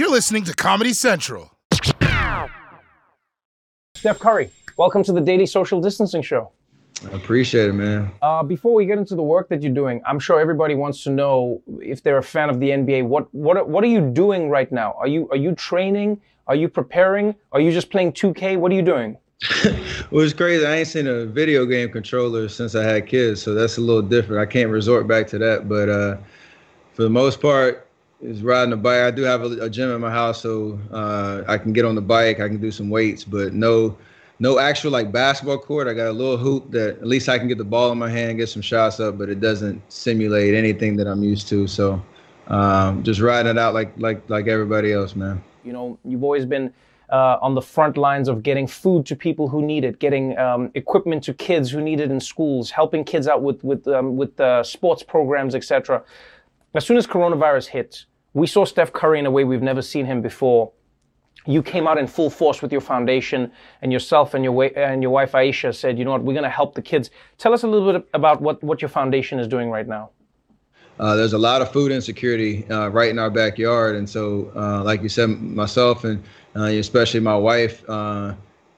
You're listening to Comedy Central. Steph Curry, welcome to the Daily Social Distancing Show. I appreciate it, man. Uh, before we get into the work that you're doing, I'm sure everybody wants to know if they're a fan of the NBA. What what what are you doing right now? Are you are you training? Are you preparing? Are you just playing 2K? What are you doing? well, it's crazy. I ain't seen a video game controller since I had kids, so that's a little different. I can't resort back to that, but uh, for the most part, is riding a bike. I do have a, a gym in my house, so uh, I can get on the bike. I can do some weights, but no, no actual like basketball court. I got a little hoop that at least I can get the ball in my hand, get some shots up, but it doesn't simulate anything that I'm used to. So um, just riding it out like like like everybody else, man. You know, you've always been. Uh, on the front lines of getting food to people who need it, getting um, equipment to kids who need it in schools, helping kids out with with um, with uh, sports programs, etc. As soon as coronavirus hit, we saw Steph Curry in a way we've never seen him before. You came out in full force with your foundation, and yourself and your wa- and your wife Ayesha said, "You know what? We're going to help the kids." Tell us a little bit about what what your foundation is doing right now. Uh, there's a lot of food insecurity uh, right in our backyard, and so, uh, like you said, myself and uh, especially my wife, uh,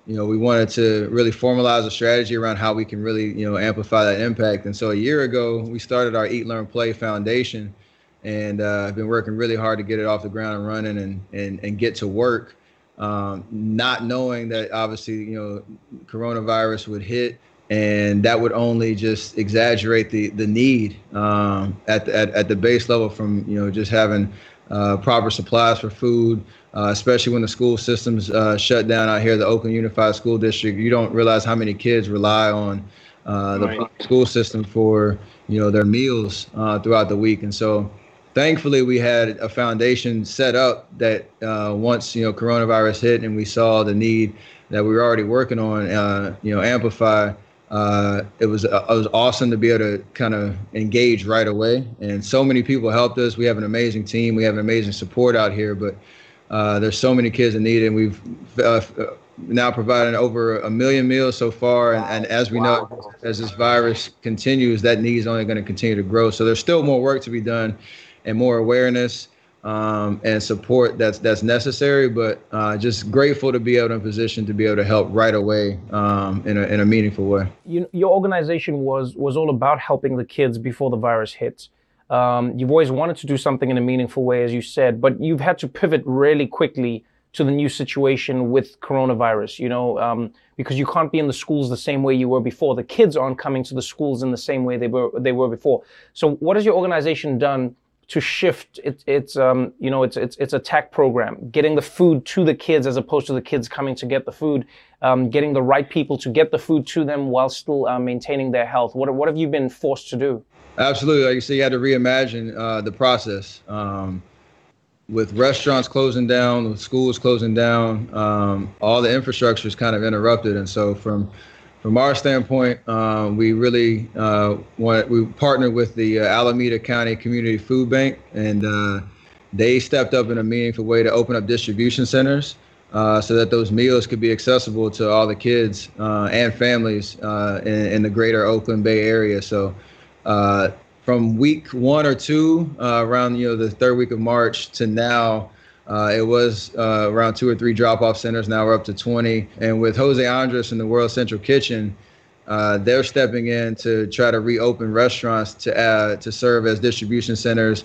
you know, we wanted to really formalize a strategy around how we can really, you know, amplify that impact. And so, a year ago, we started our Eat, Learn, Play Foundation and uh, I've been working really hard to get it off the ground and running and and, and get to work. Um, not knowing that obviously you know coronavirus would hit and that would only just exaggerate the the need um, at, the, at at the base level from you know just having uh, proper supplies for food, uh, especially when the school systems uh, shut down out here, the Oakland Unified School District. You don't realize how many kids rely on uh, the right. school system for you know their meals uh, throughout the week, and so thankfully we had a foundation set up that uh, once you know coronavirus hit and we saw the need that we were already working on uh, you know amplify uh, it was uh, it was awesome to be able to kind of engage right away. And so many people helped us. We have an amazing team. We have an amazing support out here but uh, there's so many kids in need and we've uh, now providing over a million meals so far. And, and as we wow. know as this virus continues that need is only going to continue to grow. So there's still more work to be done and more awareness um, and support that's that's necessary. But uh, just grateful to be able in position to be able to help right away um, in a in a meaningful way. You, your organization was was all about helping the kids before the virus hit. Um, you've always wanted to do something in a meaningful way, as you said, but you've had to pivot really quickly to the new situation with coronavirus. You know, um, because you can't be in the schools the same way you were before. The kids aren't coming to the schools in the same way they were they were before. So, what has your organization done? To shift. It, it's um, you know it's it's it's a tech program. Getting the food to the kids as opposed to the kids coming to get the food um, getting the right people to get the food to them while still uh, maintaining their health. What what have you been forced to do? Absolutely. Like you said you had to reimagine uh, the process um, with restaurants closing down with schools closing down um, all the infrastructure is kind of interrupted. And so from from our standpoint, um, we really uh, want we partnered with the uh, Alameda County Community Food Bank, and uh, they stepped up in a meaningful way to open up distribution centers uh, so that those meals could be accessible to all the kids uh, and families uh, in, in, the greater Oakland Bay area. So. from week one or two, around you know the third week of March to now, uh, it was uh, around two or three drop-off centers. Now we're up to 20. And with Jose Andres and the World Central Kitchen, uh, they're stepping in to try to reopen restaurants to to serve as distribution centers,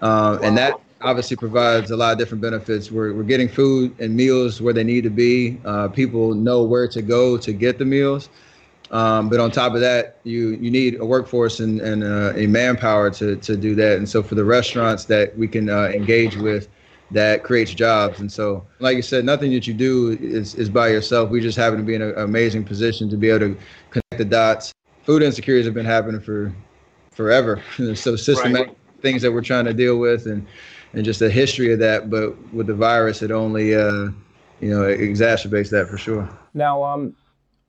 um, and that obviously provides a lot of different benefits. We're we're getting food and meals where they need to be. Uh, people know where to go to get the meals. Um, but on top of that, you you need a workforce and, and uh, a manpower to to do that. And so for the restaurants that we can uh, engage with, that creates jobs. And so, like you said, nothing that you do is, is by yourself. We just happen to be in an amazing position to be able to connect the dots. Food insecurities have been happening for forever. There's so systematic right. things that we're trying to deal with and, and just a history of that. But with the virus, it only, uh, you know, it exacerbates that for sure. Now, um,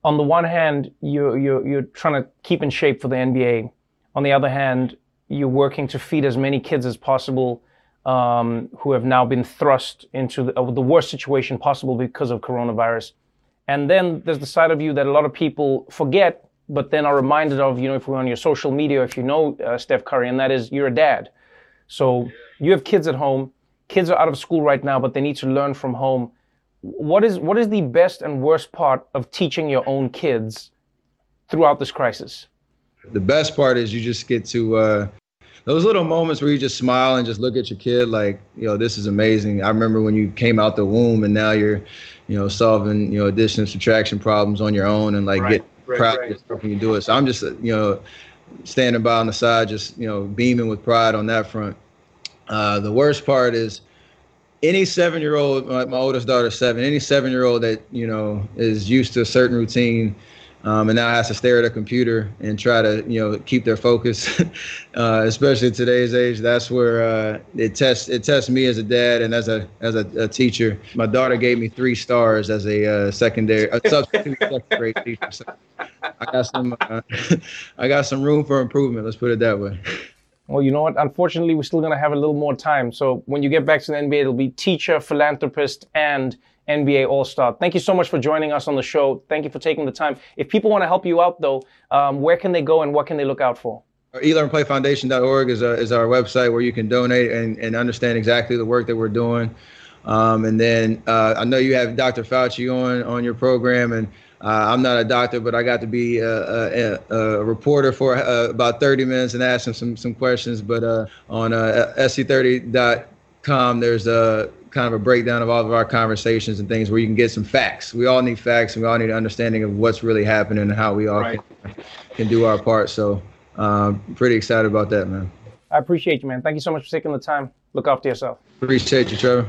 on the one hand, you, you, you're trying to keep in shape for the NBA. On the other hand, you're working to feed as many kids as possible um, who have now been thrust into the, uh, the, worst situation possible because of coronavirus. And then there's the side of you that a lot of people forget, but then are reminded of, you know, if we're on your social media, if you know uh, Steph Curry, and that is you're a dad. So you have kids at home. kids are out of school right now, but they need to learn from home. What is what is the best and worst part of teaching your own kids throughout this crisis? The best part is you just get to uh, those little moments where you just smile and just look at your kid like, you know, this is amazing. I remember when you came out the womb and now you're, you know, solving, you know, addition and subtraction problems on your own and like right. get right, proud right. of when you do it. So I'm just, you know, standing by on the side, just, you know, beaming with pride on that front. Uh, the worst part is any seven year old, my, my oldest daughter's seven, any seven year old that, you know, is used to a certain routine um, and now has to stare at a computer and try to you know keep their focus, uh, especially today's age. That's where uh, it tests it tests me as a dad and as a as a, a teacher. My daughter gave me three stars as a uh, secondary a substitute grade teacher. So I got some uh, I got some room for improvement. Let's put it that way. Well, you know what? Unfortunately, we're still going to have a little more time. So when you get back to the NBA, it'll be teacher, philanthropist, and NBA All Star. Thank you so much for joining us on the show. Thank you for taking the time. If people want to help you out, though, um, where can they go and what can they look out for? EatLearnPlayFoundation.org is, is our website where you can donate and, and understand exactly the work that we're doing. Um, and then uh, I know you have Dr. Fauci on on your program, and uh, I'm not a doctor, but I got to be a, a, a reporter for uh, about 30 minutes and ask him some some questions. But uh, on uh, SC30.com, there's a kind of a breakdown of all of our conversations and things where you can get some facts. We all need facts and we all need an understanding of what's really happening and how we all right. can, can, do our part. So, um, pretty excited about that, man. I appreciate you, man. Thank you so much for taking the time. Look after yourself. Appreciate you, Trevor.